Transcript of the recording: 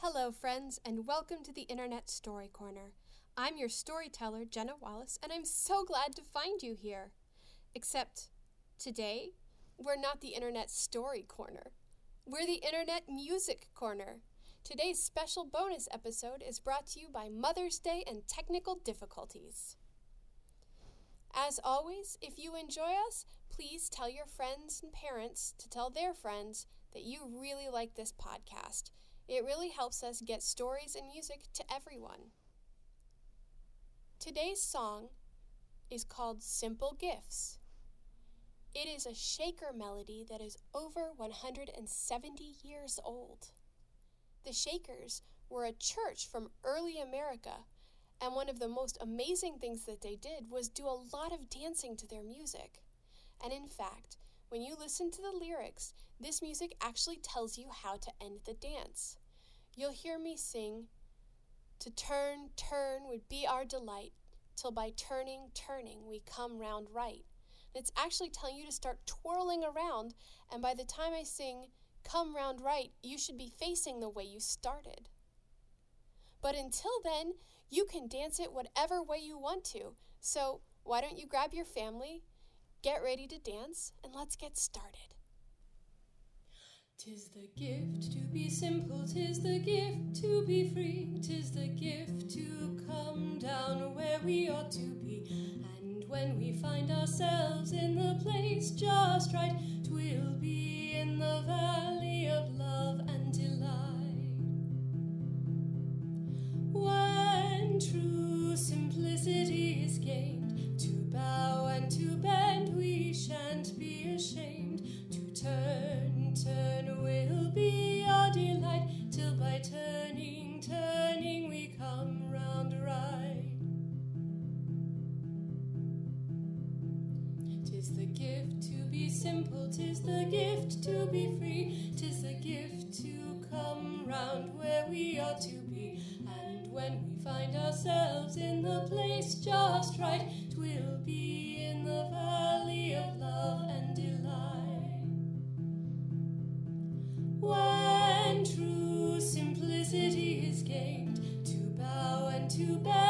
Hello, friends, and welcome to the Internet Story Corner. I'm your storyteller, Jenna Wallace, and I'm so glad to find you here. Except today, we're not the Internet Story Corner. We're the Internet Music Corner. Today's special bonus episode is brought to you by Mother's Day and technical difficulties. As always, if you enjoy us, please tell your friends and parents to tell their friends that you really like this podcast. It really helps us get stories and music to everyone. Today's song is called Simple Gifts. It is a shaker melody that is over 170 years old. The Shakers were a church from early America, and one of the most amazing things that they did was do a lot of dancing to their music. And in fact, when you listen to the lyrics, this music actually tells you how to end the dance. You'll hear me sing, To turn, turn would be our delight, till by turning, turning we come round right. It's actually telling you to start twirling around, and by the time I sing, Come round right, you should be facing the way you started. But until then, you can dance it whatever way you want to. So why don't you grab your family, get ready to dance, and let's get started. Tis the gift to be simple, tis the gift to be free, tis the gift to come down where we ought to be. And when we find ourselves in the place just right, twill be in the turning, turning we come round right. Tis the gift to be simple, tis the gift to be free, tis the gift to come round where we are to escaped to bow and to bend.